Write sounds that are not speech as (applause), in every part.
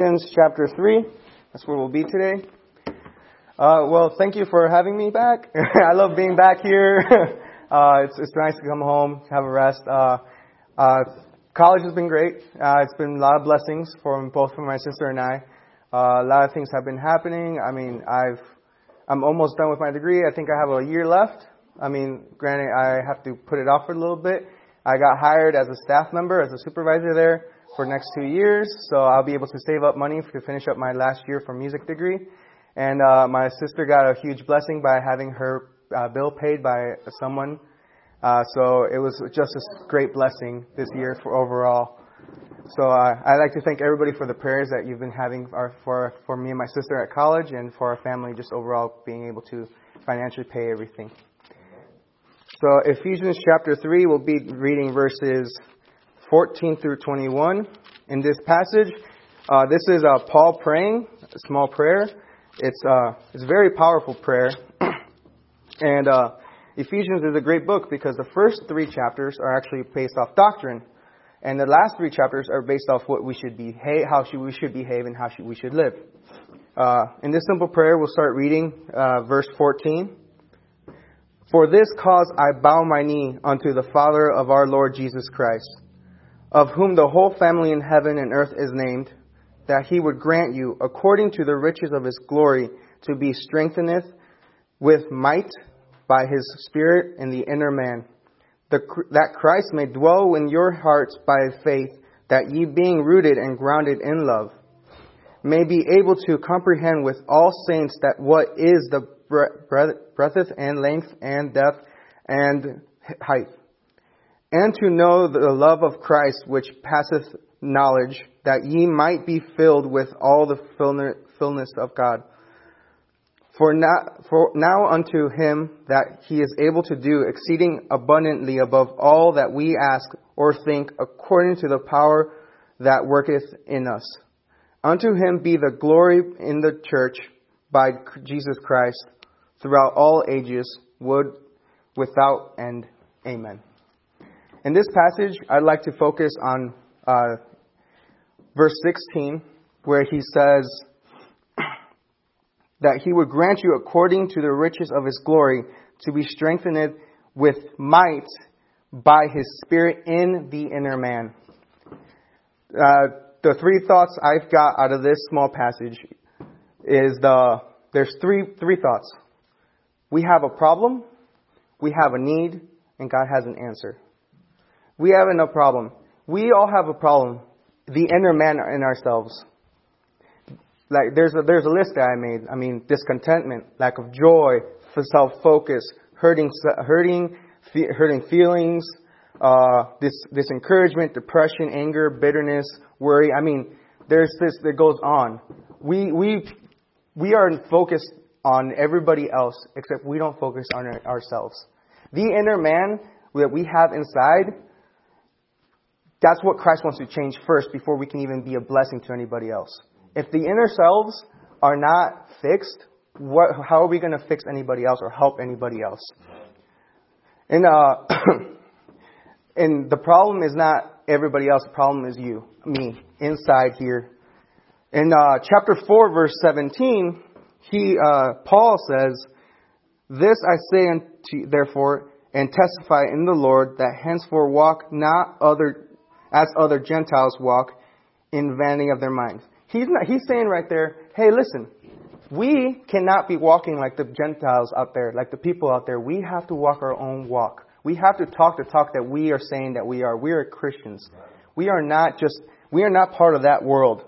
Ephesians chapter 3. That's where we'll be today. Uh, well, thank you for having me back. (laughs) I love being back here. (laughs) uh, it's, it's nice to come home, have a rest. Uh, uh, college has been great. Uh, it's been a lot of blessings for both for my sister and I. Uh, a lot of things have been happening. I mean, I've, I'm almost done with my degree. I think I have a year left. I mean, granted, I have to put it off for a little bit. I got hired as a staff member, as a supervisor there for the next two years, so I'll be able to save up money to finish up my last year for music degree. And uh, my sister got a huge blessing by having her uh, bill paid by someone. Uh, so it was just a great blessing this year for overall. So uh, I'd like to thank everybody for the prayers that you've been having for for me and my sister at college, and for our family just overall being able to financially pay everything. So Ephesians chapter three, we'll be reading verses 14 through 21. In this passage, uh, this is uh, Paul praying, a small prayer. It's uh, it's a very powerful prayer, (clears throat) and uh, Ephesians is a great book because the first three chapters are actually based off doctrine, and the last three chapters are based off what we should be, how should we should behave, and how should we should live. Uh, in this simple prayer, we'll start reading uh, verse 14. For this cause I bow my knee unto the Father of our Lord Jesus Christ of whom the whole family in heaven and earth is named, that he would grant you, according to the riches of his glory, to be strengthened with might by his Spirit in the inner man, that Christ may dwell in your hearts by faith, that ye being rooted and grounded in love, may be able to comprehend with all saints that what is the breadth and length and depth and height and to know the love of Christ which passeth knowledge, that ye might be filled with all the fullness of God. For now, for now unto him that he is able to do exceeding abundantly above all that we ask or think, according to the power that worketh in us. Unto him be the glory in the church by Jesus Christ throughout all ages, would without end. Amen. In this passage, I'd like to focus on uh, verse 16, where he says that he would grant you according to the riches of his glory to be strengthened with might by his spirit in the inner man. Uh, the three thoughts I've got out of this small passage is the there's three three thoughts. We have a problem, we have a need, and God has an answer. We have no problem. We all have a problem. The inner man in ourselves. Like there's a there's a list that I made. I mean, discontentment, lack of joy, self-focus, hurting hurting hurting feelings, uh, this discouragement, depression, anger, bitterness, worry. I mean, there's this that goes on. We we we are focused on everybody else except we don't focus on ourselves. The inner man that we have inside that's what Christ wants to change first before we can even be a blessing to anybody else. If the inner selves are not fixed, what, how are we going to fix anybody else or help anybody else? And, uh, (clears throat) and the problem is not everybody else, the problem is you, me, inside here. In uh, chapter 4, verse 17, he, uh, Paul says, This I say unto therefore, and testify in the Lord, that henceforth walk not other as other Gentiles walk in vanity of their minds. He's, not, he's saying right there, hey, listen, we cannot be walking like the Gentiles out there, like the people out there. We have to walk our own walk. We have to talk the talk that we are saying that we are. We are Christians. We are not just, we are not part of that world.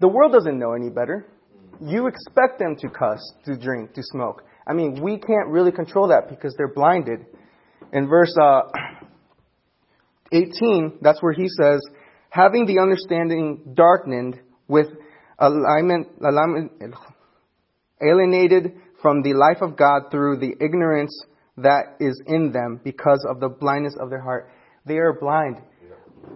The world doesn't know any better. You expect them to cuss, to drink, to smoke. I mean, we can't really control that because they're blinded. In verse uh, (clears throat) 18, that's where he says, having the understanding darkened with alignment, alignment, alienated from the life of God through the ignorance that is in them because of the blindness of their heart. They are blind.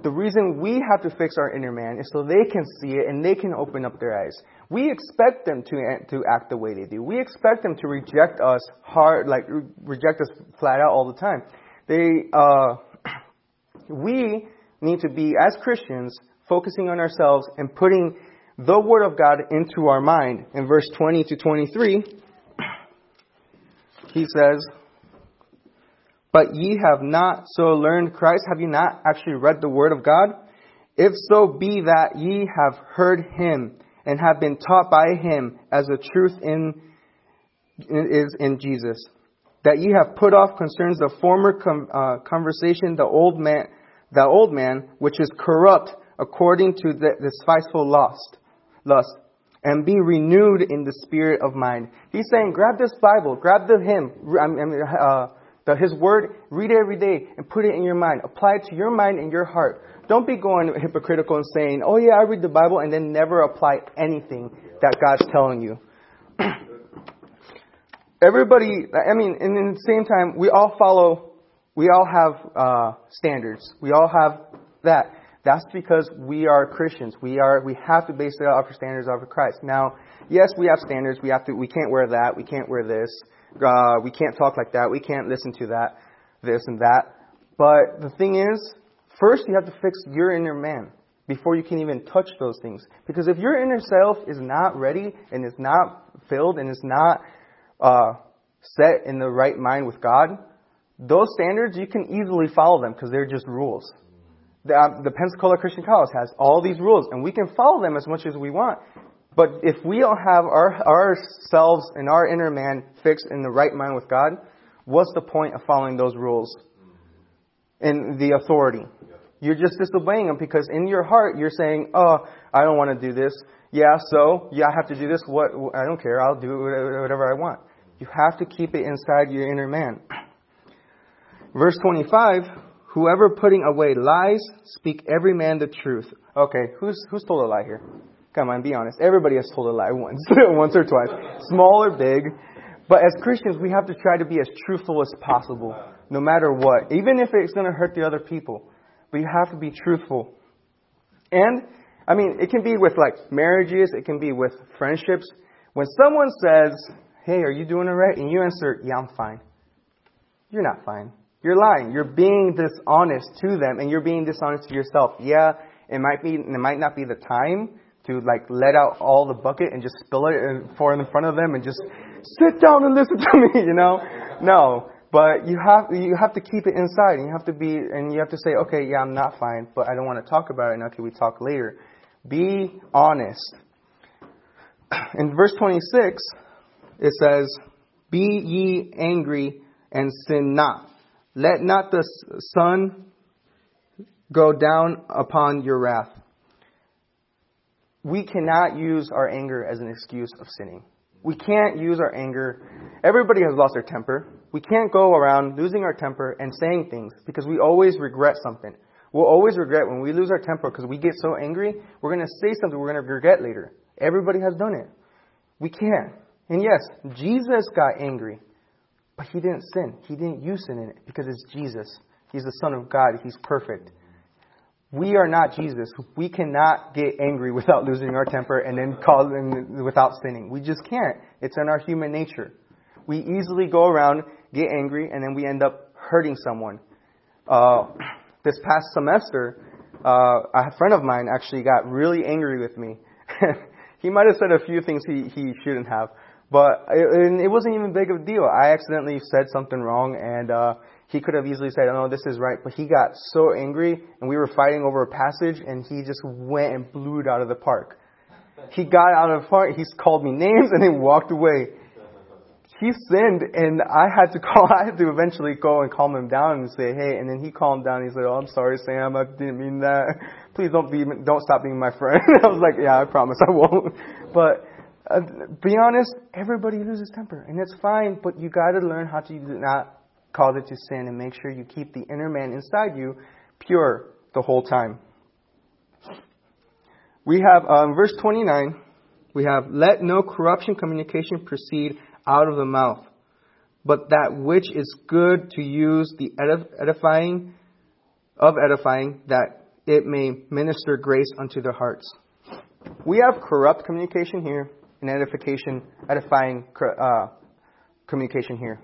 The reason we have to fix our inner man is so they can see it and they can open up their eyes. We expect them to to act the way they do. We expect them to reject us hard, like reject us flat out all the time. They uh, we need to be, as Christians, focusing on ourselves and putting the Word of God into our mind. In verse 20 to 23, he says, But ye have not so learned Christ. Have you not actually read the Word of God? If so be that ye have heard him and have been taught by him as the truth in, is in Jesus. That ye have put off concerns the former com, uh, conversation, the old man, the old man, which is corrupt according to the despiteful lust, lust, and be renewed in the spirit of mind. He's saying, grab this Bible, grab the hymn, I mean, uh, the, his word, read it every day, and put it in your mind. Apply it to your mind and your heart. Don't be going hypocritical and saying, oh yeah, I read the Bible, and then never apply anything that God's telling you. (clears throat) Everybody, I mean, and in the same time, we all follow, we all have uh, standards. We all have that. That's because we are Christians. We are, we have to base it off our standards off of Christ. Now, yes, we have standards. We have to, we can't wear that. We can't wear this. Uh, we can't talk like that. We can't listen to that, this and that. But the thing is, first you have to fix your inner man before you can even touch those things. Because if your inner self is not ready and is not filled and is not uh, set in the right mind with God, those standards you can easily follow them because they're just rules. The, uh, the Pensacola Christian College has all these rules, and we can follow them as much as we want. But if we don't have our ourselves and our inner man fixed in the right mind with God, what's the point of following those rules and the authority? You're just disobeying them because in your heart you're saying, "Oh, I don't want to do this." Yeah, so yeah, I have to do this. What? I don't care. I'll do whatever I want. You have to keep it inside your inner man. Verse 25, whoever putting away lies, speak every man the truth. Okay, who's, who's told a lie here? Come on, be honest. Everybody has told a lie (laughs) once, once or twice. Small or big. But as Christians, we have to try to be as truthful as possible, no matter what. Even if it's going to hurt the other people. We have to be truthful. And, I mean, it can be with like marriages, it can be with friendships. When someone says, Hey, are you doing all right? And you answer, Yeah, I'm fine. You're not fine. You're lying. You're being dishonest to them and you're being dishonest to yourself. Yeah, it might be, it might not be the time to like let out all the bucket and just spill it and pour in front of them and just sit down and listen (laughs) to me, you know? No. But you have, you have to keep it inside and you have to be, and you have to say, okay, yeah, I'm not fine, but I don't want to talk about it now. Can we talk later? Be honest. (clears throat) In verse 26, it says, Be ye angry and sin not. Let not the sun go down upon your wrath. We cannot use our anger as an excuse of sinning. We can't use our anger. Everybody has lost their temper. We can't go around losing our temper and saying things because we always regret something. We'll always regret when we lose our temper because we get so angry, we're going to say something we're going to regret later. Everybody has done it. We can't. And yes, Jesus got angry, but he didn't sin. He didn't use sin in it because it's Jesus. He's the Son of God. He's perfect. We are not Jesus. We cannot get angry without losing our temper and then call without sinning. We just can't. It's in our human nature. We easily go around, get angry, and then we end up hurting someone. Uh, this past semester, uh, a friend of mine actually got really angry with me. (laughs) he might have said a few things he, he shouldn't have. But it, it wasn't even big of a deal. I accidentally said something wrong, and uh, he could have easily said, "Oh, no, this is right." But he got so angry, and we were fighting over a passage, and he just went and blew it out of the park. He got out of the park. He called me names, and then walked away. He sinned, and I had to (laughs) call. I had to eventually go and calm him down and say, "Hey." And then he calmed down. He said, "Oh, I'm sorry, Sam. I didn't mean that. (laughs) Please don't be, don't stop being my friend." (laughs) I was like, "Yeah, I promise I won't." But uh, be honest, everybody loses temper, and it's fine, but you got to learn how to not cause it to sin and make sure you keep the inner man inside you pure the whole time. We have, um, verse 29, we have, Let no corruption communication proceed out of the mouth, but that which is good to use the edifying of edifying, that it may minister grace unto their hearts. We have corrupt communication here and edification, edifying uh, communication here.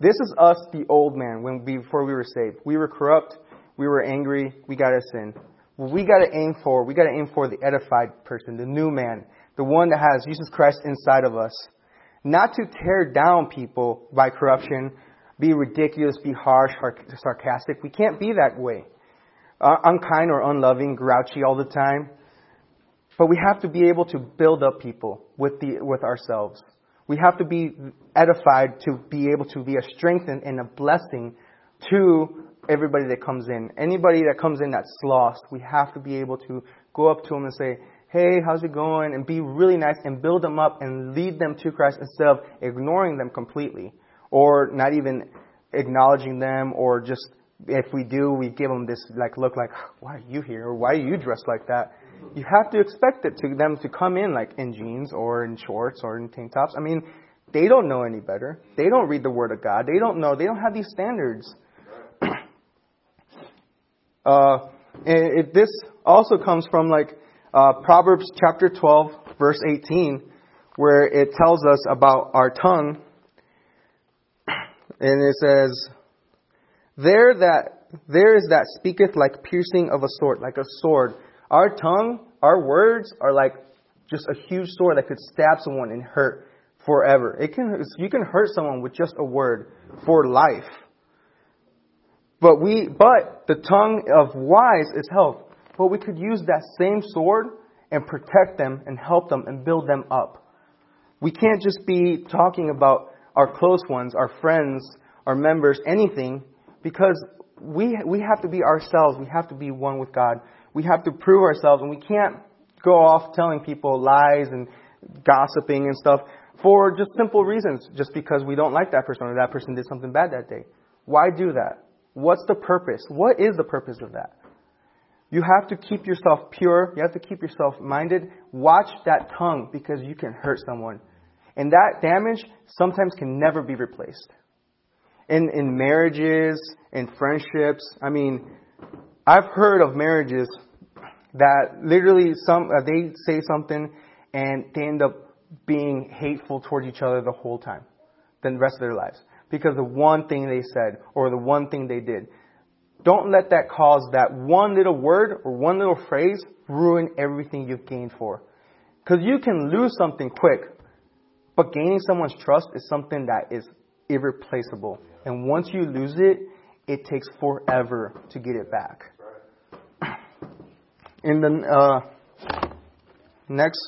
This is us, the old man, when before we were saved. We were corrupt, we were angry, we got us sin. what we got to aim for, we got to aim for the edified person, the new man, the one that has Jesus Christ inside of us. Not to tear down people by corruption, be ridiculous, be harsh, sarcastic. We can't be that way. Uh, unkind or unloving, grouchy all the time. But we have to be able to build up people with the with ourselves. We have to be edified to be able to be a strength and, a blessing to everybody that comes in. Anybody that comes in that's lost, we have to be able to go up to them and say, hey, how's it going? And be really nice and build them up and lead them to Christ instead of ignoring them completely or not even acknowledging them or just if we do, we give them this like look like, why are you here? Or why are you dressed like that? You have to expect it to them to come in like in jeans or in shorts or in tank tops. I mean, they don't know any better. They don't read the Word of God. They don't know. They don't have these standards. (clears throat) uh, and it, this also comes from like uh, Proverbs chapter 12, verse 18, where it tells us about our tongue. (clears throat) And it says, There that there is that speaketh like piercing of a sword, like a sword. Our tongue, our words are like just a huge sword that could stab someone and hurt forever. It can you can hurt someone with just a word for life. But we but the tongue of wise is health. But we could use that same sword and protect them and help them and build them up. We can't just be talking about our close ones, our friends, our members, anything, because we, we have to be ourselves. We have to be one with God. We have to prove ourselves, and we can't go off telling people lies and gossiping and stuff for just simple reasons, just because we don't like that person or that person did something bad that day. Why do that? What's the purpose? What is the purpose of that? You have to keep yourself pure. You have to keep yourself minded. Watch that tongue because you can hurt someone. And that damage sometimes can never be replaced. In, in marriages, in friendships, I mean, I've heard of marriages that literally some, uh, they say something and they end up being hateful towards each other the whole time, the rest of their lives. Because the one thing they said or the one thing they did. Don't let that cause that one little word or one little phrase ruin everything you've gained for. Because you can lose something quick, but gaining someone's trust is something that is irreplaceable. And once you lose it, it takes forever to get it back. In the uh, next,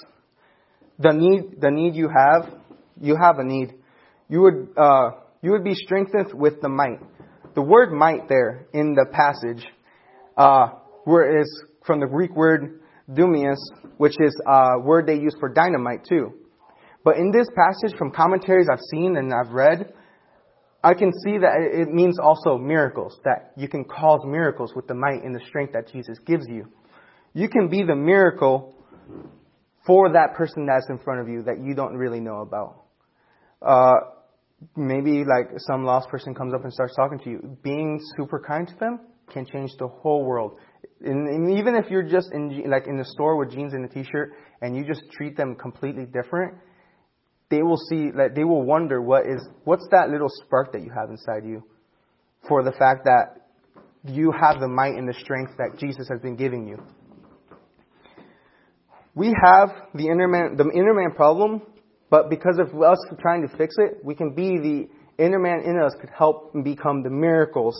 the need, the need you have, you have a need. You would, uh, you would be strengthened with the might. The word might there in the passage, uh, where is from the Greek word dunamis, which is a word they use for dynamite too. But in this passage, from commentaries I've seen and I've read, I can see that it means also miracles, that you can cause miracles with the might and the strength that Jesus gives you. You can be the miracle for that person that's in front of you that you don't really know about. Uh, maybe like some lost person comes up and starts talking to you, being super kind to them can change the whole world. And, and even if you're just in like in the store with jeans and a t-shirt and you just treat them completely different, they will see that they will wonder what is what's that little spark that you have inside you for the fact that you have the might and the strength that Jesus has been giving you. We have the inner man, the inner man problem but because of us trying to fix it, we can be the inner man in us could help become the miracles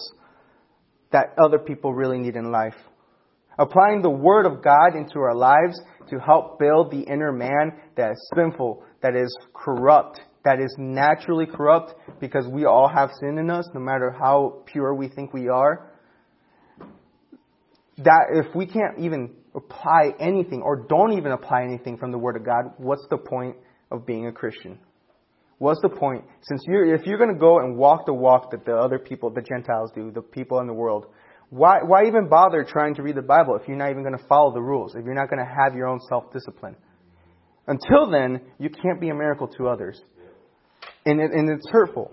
that other people really need in life. Applying the Word of God into our lives to help build the inner man that is sinful, that is corrupt, that is naturally corrupt because we all have sin in us, no matter how pure we think we are. That if we can't even apply anything or don't even apply anything from the Word of God, what's the point of being a Christian? What's the point? Since you're, if you're going to go and walk the walk that the other people, the Gentiles do, the people in the world, why, why even bother trying to read the Bible if you're not even going to follow the rules, if you're not going to have your own self-discipline? Until then, you can't be a miracle to others. And, it, and it's hurtful.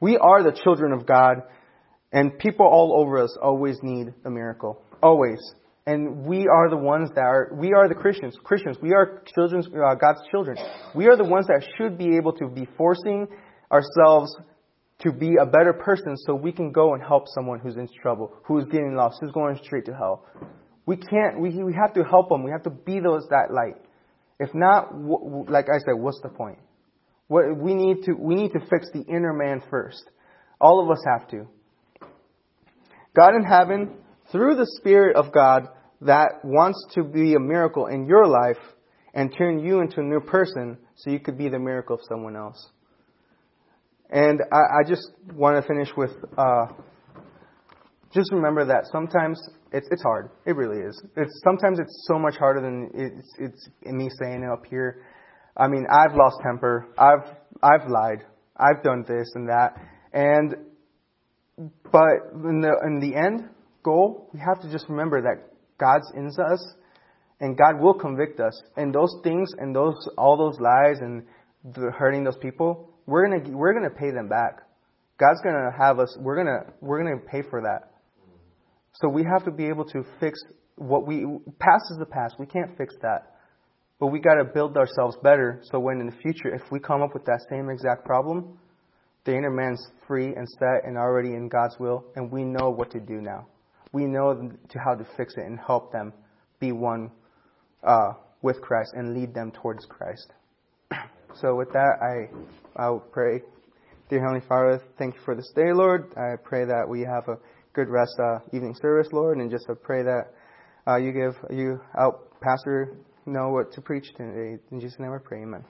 We are the children of God, and people all over us always need a miracle. Always. And we are the ones that are, we are the Christians. Christians, we are children, uh, God's children. We are the ones that should be able to be forcing ourselves to be a better person so we can go and help someone who's in trouble, who's getting lost, who's going straight to hell. We can't. We we have to help them. We have to be those that light. If not, like I said, what's the point? What we need to we need to fix the inner man first. All of us have to. God in heaven, through the Spirit of God that wants to be a miracle in your life and turn you into a new person so you could be the miracle of someone else. And I, I just want to finish with uh, just remember that sometimes it's it's hard. It really is. It's sometimes it's so much harder than it's it's me saying it up here. I mean, I've lost temper. I've I've lied. I've done this and that. And but in the in the end goal, we have to just remember that God's in us, and God will convict us. And those things and those all those lies and hurting those people, we're gonna we're gonna pay them back. God's gonna have us. We're gonna we're gonna pay for that. So we have to be able to fix what we past is the past. We can't fix that. But we got to build ourselves better so when in the future, if we come up with that same exact problem, the inner man's free and set and already in God's will, and we know what to do now. We know to how to fix it and help them be one uh, with Christ and lead them towards Christ. (clears throat) So with that, I I will pray. Dear Heavenly Father, thank you for this day, Lord. I pray that we have a good rest uh, evening service, Lord, and just I pray that uh, you give you out Pastor know what to preach today. In Jesus' name I pray, amen.